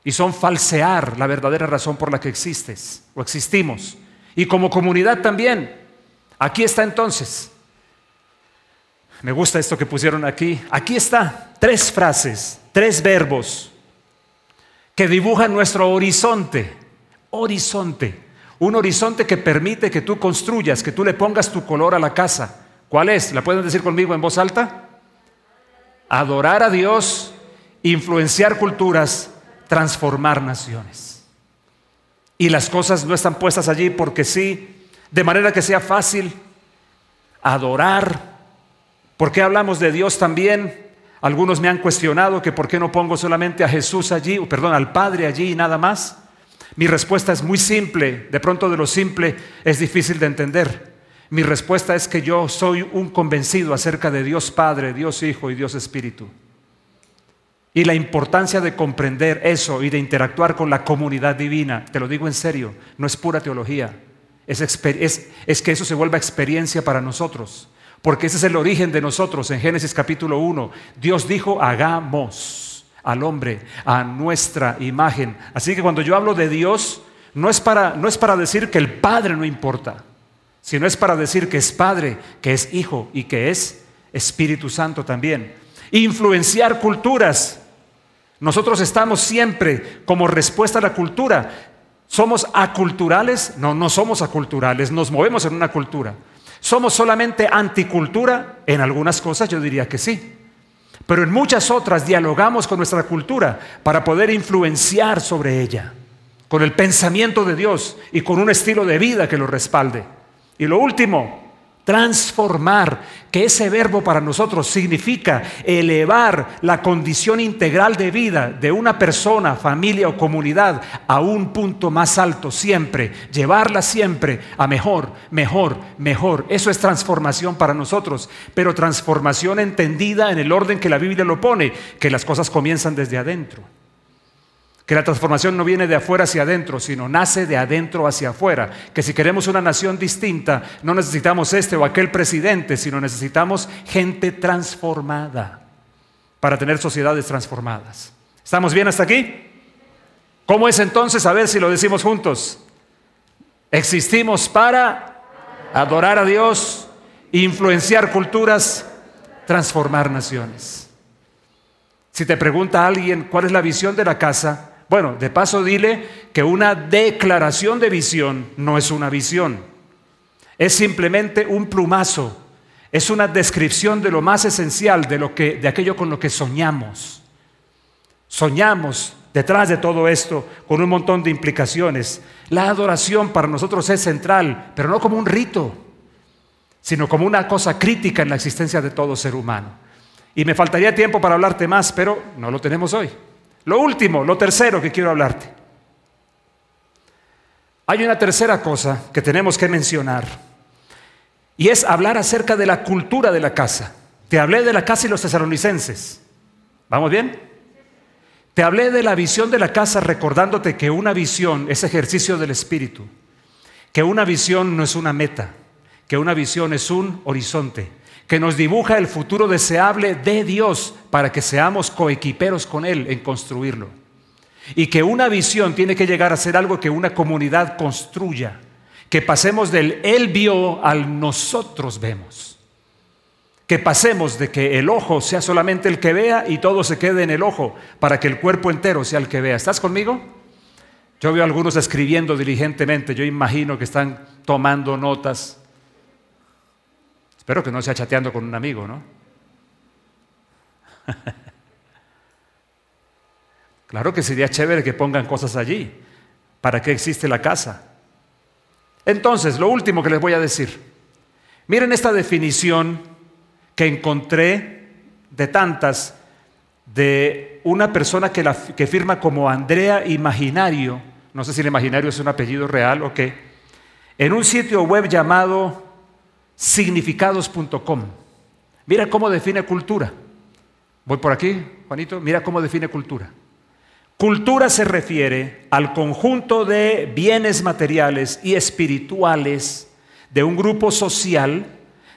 S2: y son falsear la verdadera razón por la que existes o existimos. Y como comunidad también. Aquí está entonces. Me gusta esto que pusieron aquí. Aquí está. Tres frases, tres verbos que dibujan nuestro horizonte. Horizonte. Un horizonte que permite que tú construyas, que tú le pongas tu color a la casa. ¿Cuál es? ¿La pueden decir conmigo en voz alta? Adorar a Dios, influenciar culturas, transformar naciones. Y las cosas no están puestas allí porque sí, de manera que sea fácil adorar. ¿Por qué hablamos de Dios también? Algunos me han cuestionado que por qué no pongo solamente a Jesús allí, o perdón, al Padre allí y nada más. Mi respuesta es muy simple, de pronto de lo simple es difícil de entender. Mi respuesta es que yo soy un convencido acerca de Dios Padre, Dios Hijo y Dios Espíritu. Y la importancia de comprender eso y de interactuar con la comunidad divina, te lo digo en serio, no es pura teología, es, que eso se vuelva experiencia para nosotros. Porque ese es el origen de nosotros en Génesis capítulo 1. Dios dijo, hagamos al hombre a nuestra imagen. Así que cuando yo hablo de Dios, no es para, no es para decir que el Padre no importa, sino es para decir que es Padre, que es Hijo y que es Espíritu Santo también. Influenciar culturas. Nosotros estamos siempre como respuesta a la cultura. ¿Somos aculturales? No, no somos aculturales, nos movemos en una cultura. ¿Somos solamente anticultura? En algunas cosas yo diría que sí. Pero en muchas otras dialogamos con nuestra cultura para poder influenciar sobre ella, con el pensamiento de Dios y con un estilo de vida que lo respalde. Y lo último, transformar, que ese verbo para nosotros significa elevar la condición integral de vida de una persona, familia o comunidad a un punto más alto siempre, llevarla siempre a mejor, mejor, mejor. Eso es transformación para nosotros, pero transformación entendida en el orden que la Biblia lo pone, que las cosas comienzan desde adentro que la transformación no viene de afuera hacia adentro, sino nace de adentro hacia afuera, que si queremos una nación distinta, no necesitamos este o aquel presidente, sino necesitamos gente transformada para tener sociedades transformadas. ¿Estamos bien hasta aquí? ¿Cómo es entonces? A ver si lo decimos juntos. Existimos para adorar a Dios, influenciar culturas, transformar naciones. Si te pregunta alguien cuál es la visión de la casa, bueno, de paso dile que una declaración de visión no es una visión. Es simplemente un plumazo. Es una descripción de lo más esencial de lo que de aquello con lo que soñamos. Soñamos detrás de todo esto con un montón de implicaciones. La adoración para nosotros es central, pero no como un rito, sino como una cosa crítica en la existencia de todo ser humano. Y me faltaría tiempo para hablarte más, pero no lo tenemos hoy. Lo último, lo tercero que quiero hablarte. Hay una tercera cosa que tenemos que mencionar y es hablar acerca de la cultura de la casa. Te hablé de la casa y los tesalonicenses. ¿Vamos bien? Te hablé de la visión de la casa recordándote que una visión es ejercicio del espíritu, que una visión no es una meta, que una visión es un horizonte, que nos dibuja el futuro deseable de Dios para que seamos coequiperos con Él en construirlo. Y que una visión tiene que llegar a ser algo que una comunidad construya, que pasemos del Él vio al nosotros vemos. Que pasemos de que el ojo sea solamente el que vea y todo se quede en el ojo, para que el cuerpo entero sea el que vea. ¿Estás conmigo? Yo veo a algunos escribiendo diligentemente, yo imagino que están tomando notas Espero que no sea chateando con un amigo, ¿no? <laughs> claro que sería chévere que pongan cosas allí. ¿Para qué existe la casa? Entonces, lo último que les voy a decir. Miren esta definición que encontré de tantas de una persona que, que firma como Andrea Imaginario, no sé si el Imaginario es un apellido real o qué, en un sitio web llamado significados.com. Mira cómo define cultura. Voy por aquí, Juanito, mira cómo define cultura. Cultura se refiere al conjunto de bienes materiales y espirituales de un grupo social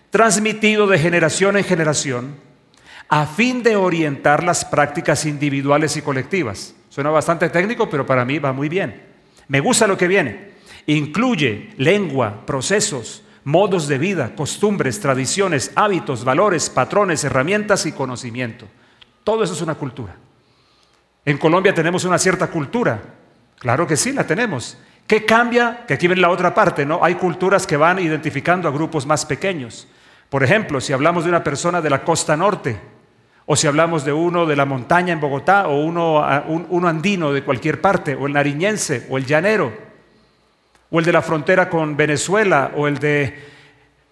S2: transmitido de generación en generación a fin de orientar las prácticas individuales y colectivas. Suena bastante técnico, pero para mí va muy bien. Me gusta lo que viene. Incluye lengua, procesos, modos de vida, costumbres, tradiciones, hábitos, valores, patrones, herramientas y conocimiento. Todo eso es una cultura. En Colombia tenemos una cierta cultura. Claro que sí, la tenemos. ¿Qué cambia? Que aquí ven la otra parte, ¿no? Hay culturas que van identificando a grupos más pequeños. Por ejemplo, si hablamos de una persona de la costa norte, o si hablamos de uno de la montaña en Bogotá, o uno, uno andino de cualquier parte, o el nariñense, o el llanero, o el de la frontera con Venezuela, o el de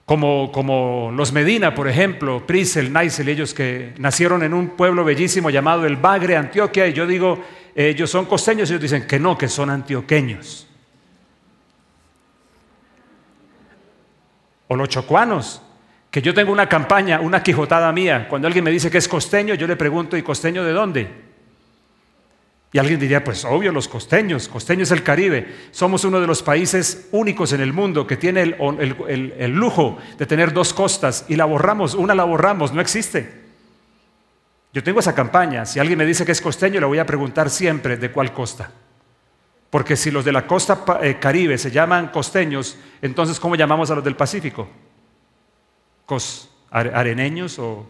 S2: como, como, los Medina, por ejemplo, Prisel, Naisel, ellos que nacieron en un pueblo bellísimo llamado el Bagre, Antioquia, y yo digo, ellos son costeños, y ellos dicen que no, que son antioqueños. O los chocuanos, que yo tengo una campaña, una quijotada mía, cuando alguien me dice que es costeño, yo le pregunto, ¿y costeño de dónde? Y alguien diría, pues obvio, los costeños, costeño es el Caribe. Somos uno de los países únicos en el mundo que tiene el, lujo de tener dos costas y la borramos, una la borramos, no existe. Yo tengo esa campaña, si alguien me dice que es costeño, le voy a preguntar siempre de cuál costa. Porque si los de la costa eh, caribe se llaman costeños, entonces ¿cómo llamamos a los del Pacífico? Cos, areneños o...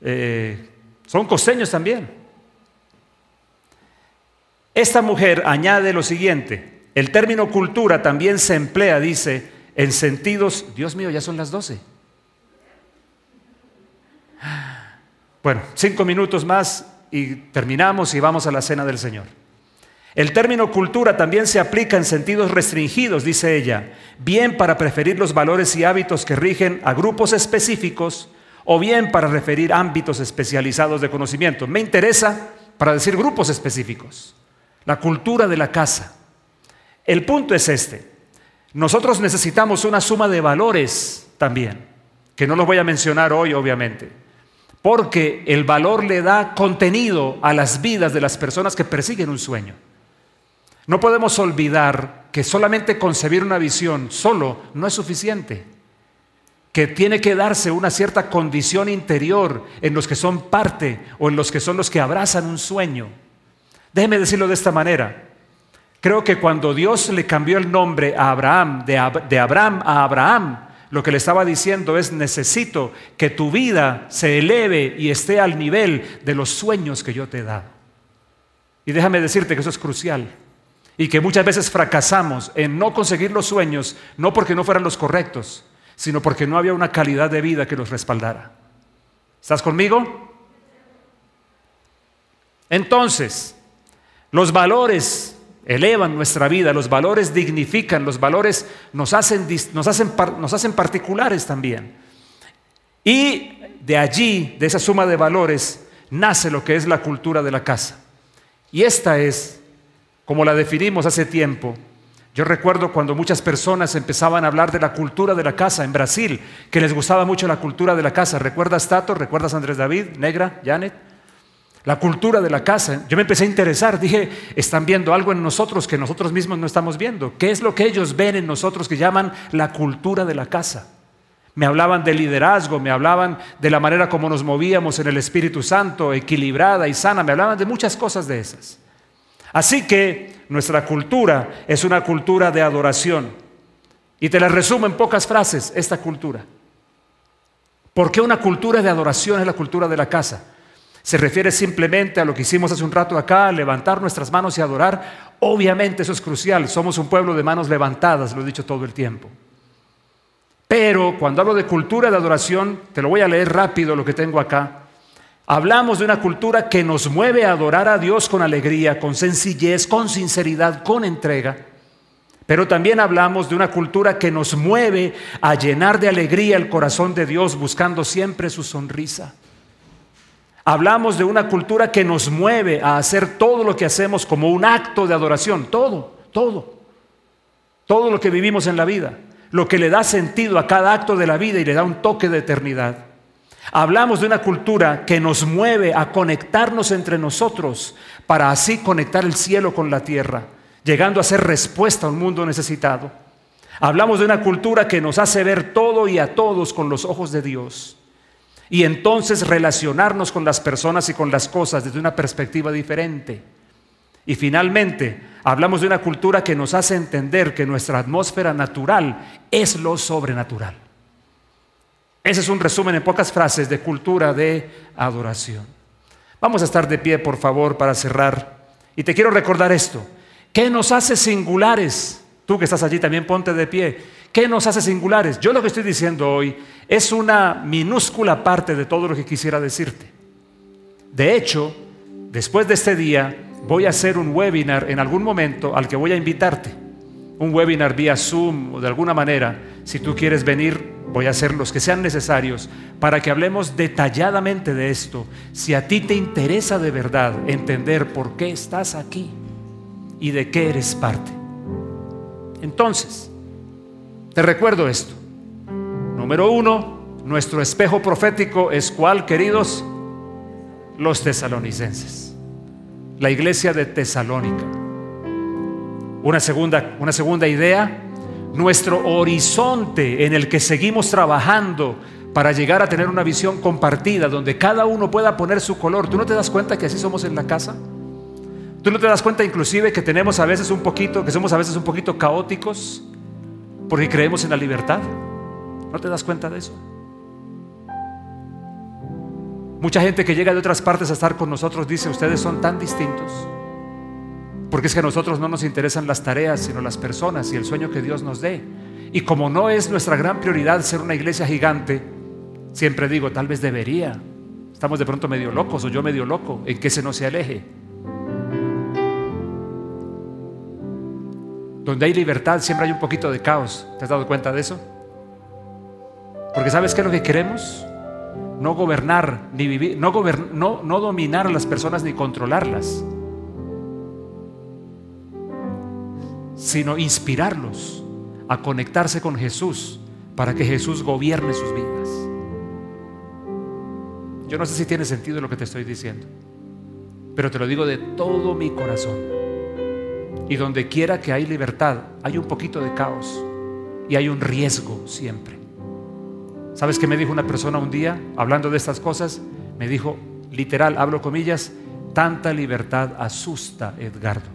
S2: Eh, son costeños también. Esta mujer añade lo siguiente, el término cultura también se emplea, dice, en sentidos, Dios mío, ya son las 12. Bueno, cinco minutos más y terminamos y vamos a la cena del Señor. El término cultura también se aplica en sentidos restringidos, dice ella, bien para preferir los valores y hábitos que rigen a grupos específicos o bien para referir ámbitos especializados de conocimiento. Me interesa para decir grupos específicos la cultura de la casa. El punto es este. Nosotros necesitamos una suma de valores también, que no los voy a mencionar hoy, obviamente, porque el valor le da contenido a las vidas de las personas que persiguen un sueño. No podemos olvidar que solamente concebir una visión solo no es suficiente, que tiene que darse una cierta condición interior en los que son parte o en los que son los que abrazan un sueño. Déjeme decirlo de esta manera. Creo que cuando Dios le cambió el nombre a Abraham, de, Abraham a Abraham, lo que le estaba diciendo es, necesito que tu vida se eleve y esté al nivel de los sueños que yo te he dado. Y déjame decirte que eso es crucial. Y que muchas veces fracasamos en no conseguir los sueños, no porque no fueran los correctos, sino porque no había una calidad de vida que los respaldara. ¿Estás conmigo? Entonces, los valores elevan nuestra vida, los valores dignifican, los valores nos hacen, nos hacen, nos hacen particulares también. Y de allí, de esa suma de valores, nace lo que es la cultura de la casa. Y esta es, como la definimos hace tiempo, yo recuerdo cuando muchas personas empezaban a hablar de la cultura de la casa en Brasil, que les gustaba mucho la cultura de la casa. ¿Recuerdas Tato? ¿Recuerdas Andrés David? Negra, Janet la cultura de la casa. Yo me empecé a interesar, dije, están viendo algo en nosotros que nosotros mismos no estamos viendo. ¿Qué es lo que ellos ven en nosotros que llaman la cultura de la casa? Me hablaban de liderazgo, me hablaban de la manera como nos movíamos en el Espíritu Santo, equilibrada y sana, me hablaban de muchas cosas de esas. Así que nuestra cultura es una cultura de adoración. Y te la resumo en pocas frases, esta cultura. ¿Por qué una cultura de adoración es la cultura de la casa? Se refiere simplemente a lo que hicimos hace un rato acá, levantar nuestras manos y adorar. Obviamente eso es crucial, somos un pueblo de manos levantadas, lo he dicho todo el tiempo. Pero cuando hablo de cultura de adoración, te lo voy a leer rápido lo que tengo acá. Hablamos de una cultura que nos mueve a adorar a Dios con alegría, con sencillez, con sinceridad, con entrega. Pero también hablamos de una cultura que nos mueve a llenar de alegría el corazón de Dios buscando siempre su sonrisa. Hablamos de una cultura que nos mueve a hacer todo lo que hacemos como un acto de adoración, todo, todo, todo lo que vivimos en la vida, lo que le da sentido a cada acto de la vida y le da un toque de eternidad. Hablamos de una cultura que nos mueve a conectarnos entre nosotros para así conectar el cielo con la tierra llegando a ser respuesta a un mundo necesitado. Hablamos de una cultura que nos hace ver todo y a todos con los ojos de Dios. Y entonces relacionarnos con las personas y con las cosas desde una perspectiva diferente. Y finalmente, hablamos de una cultura que nos hace entender que nuestra atmósfera natural es lo sobrenatural. Ese es un resumen en pocas frases de cultura de adoración. Vamos a estar de pie, por favor, para cerrar. Y te quiero recordar esto. ¿Qué nos hace singulares? Tú que estás allí también ponte de pie. ¿Qué nos hace singulares? Yo lo que estoy diciendo hoy es una minúscula parte de todo lo que quisiera decirte. De hecho, después de este día voy a hacer un webinar en algún momento al que voy a invitarte. Un webinar vía Zoom o de alguna manera. Si tú quieres venir, voy a hacer los que sean necesarios para que hablemos detalladamente de esto. Si a ti te interesa de verdad entender por qué estás aquí y de qué eres parte. Entonces, te recuerdo esto. Número uno, nuestro espejo profético es cuál, queridos? Los tesalonicenses. La iglesia de Tesalónica. Una segunda, una segunda idea, nuestro horizonte en el que seguimos trabajando para llegar a tener una visión compartida donde cada uno pueda poner su color. ¿Tú no te das cuenta que así somos en la casa? ¿Tú no te das cuenta inclusive que tenemos a veces un poquito, que somos a veces un poquito caóticos porque creemos en la libertad? ¿No te das cuenta de eso? Mucha gente que llega de otras partes a estar con nosotros dice, ustedes son tan distintos. Porque es que a nosotros no nos interesan las tareas, sino las personas y el sueño que Dios nos dé. Y como no es nuestra gran prioridad ser una iglesia gigante, siempre digo, tal vez debería. Estamos de pronto medio locos o yo medio loco en que se nos se aleje. Donde hay libertad siempre hay un poquito de caos. ¿Te has dado cuenta de eso? Porque ¿sabes qué es lo que queremos? No gobernar, ni vivir, no, no, no dominar a las personas ni controlarlas, sino inspirarlos a conectarse con Jesús para que Jesús gobierne sus vidas. Yo no sé si tiene sentido lo que te estoy diciendo, pero te lo digo de todo mi corazón. Y donde quiera que hay libertad, hay un poquito de caos y hay un riesgo siempre. ¿Sabes qué me dijo una persona un día hablando de estas cosas? Me dijo, literal, hablo comillas, tanta libertad asusta, Edgardo.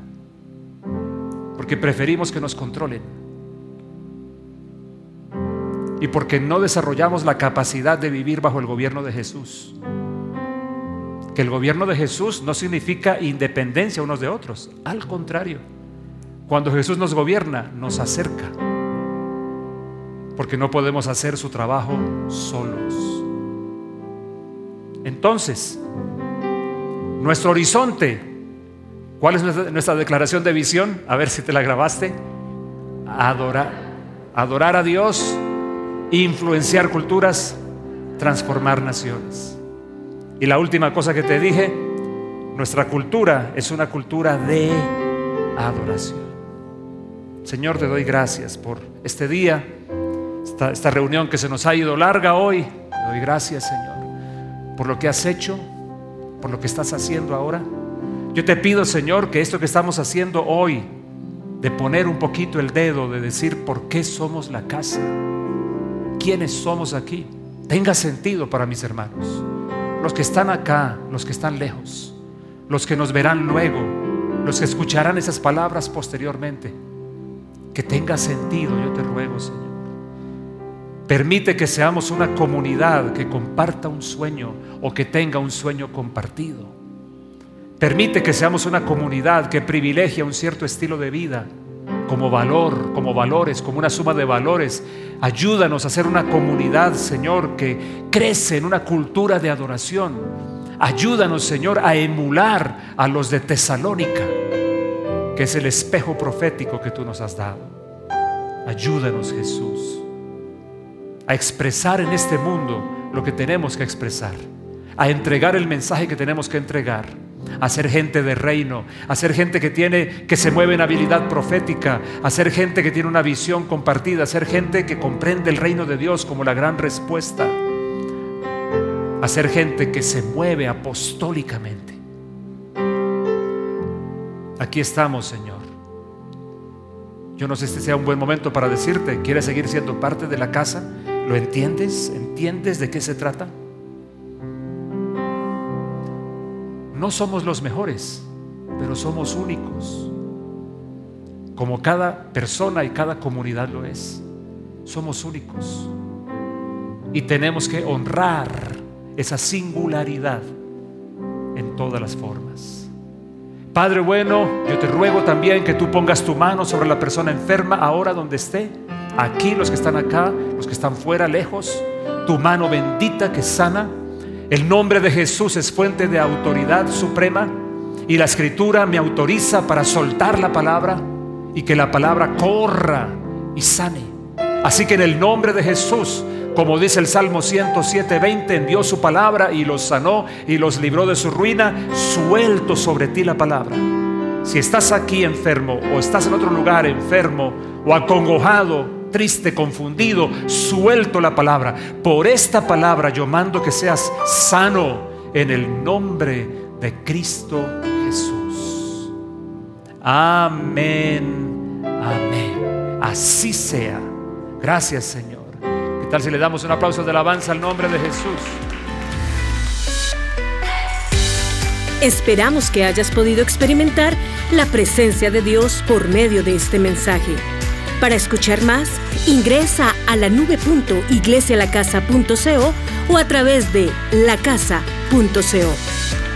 S2: Porque preferimos que nos controlen. Y porque no desarrollamos la capacidad de vivir bajo el gobierno de Jesús. Que el gobierno de Jesús no significa independencia unos de otros. Al contrario. Cuando Jesús nos gobierna, nos acerca. Porque no podemos hacer su trabajo solos. Entonces, nuestro horizonte, ¿cuál es nuestra, declaración de visión? A ver si te la grabaste. Adorar, adorar a Dios, influenciar culturas, transformar naciones. Y la última cosa que te dije, nuestra cultura es una cultura de adoración. Señor, te doy gracias por este día, esta, reunión que se nos ha ido larga hoy. Te doy gracias, Señor, por lo que has hecho, por lo que estás haciendo ahora. Yo te pido, Señor, que esto que estamos haciendo hoy, de poner un poquito el dedo, de decir por qué somos la casa, quiénes somos aquí, tenga sentido para mis hermanos. Los que están acá, los que están lejos, los que nos verán luego, los que escucharán esas palabras posteriormente que tenga sentido, yo te ruego, Señor. Permite que seamos una comunidad que comparta un sueño o que tenga un sueño compartido. Permite que seamos una comunidad que privilegia un cierto estilo de vida como valor, como valores, como una suma de valores. Ayúdanos a ser una comunidad, Señor, que crece en una cultura de adoración. Ayúdanos, Señor, a emular a los de Tesalónica que es el espejo profético que tú nos has dado. Ayúdanos, Jesús, a expresar en este mundo lo que tenemos que expresar, a entregar el mensaje que tenemos que entregar a ser gente de reino, a ser gente que tiene que se mueve en habilidad profética, a ser gente que tiene una visión compartida, a ser gente que comprende el reino de Dios como la gran respuesta, a ser gente que se mueve apostólicamente. Aquí estamos, Señor. Yo no sé si sea un buen momento para decirte, ¿quieres seguir siendo parte de la casa? ¿Lo entiendes? ¿Entiendes de qué se trata? No somos los mejores, pero somos únicos. Como cada persona y cada comunidad lo es. Somos únicos. Y tenemos que honrar esa singularidad en todas las formas. Padre bueno, yo te ruego también que tú pongas tu mano sobre la persona enferma ahora donde esté. Aquí los que están acá, los que están fuera, lejos. Tu mano bendita que sana el nombre de Jesús es fuente de autoridad suprema y la escritura me autoriza para soltar la palabra y que la palabra corra y sane. Así que en el nombre de Jesús, como dice el Salmo 107, 20, envió su palabra y los sanó y los libró de su ruina, suelto sobre ti la palabra. Si estás aquí enfermo o estás en otro lugar enfermo o acongojado, triste, confundido, suelto la palabra. Por esta palabra yo mando que seas sano en el nombre de Cristo Jesús. Amén, amén. Así sea. Gracias Señor. ¿Qué tal si le damos un aplauso de alabanza al nombre de Jesús?
S1: Esperamos que hayas podido experimentar la presencia de Dios por medio de este mensaje. Para escuchar más, ingresa a la nube.iglesialacasa.co o a través de lacasa.co.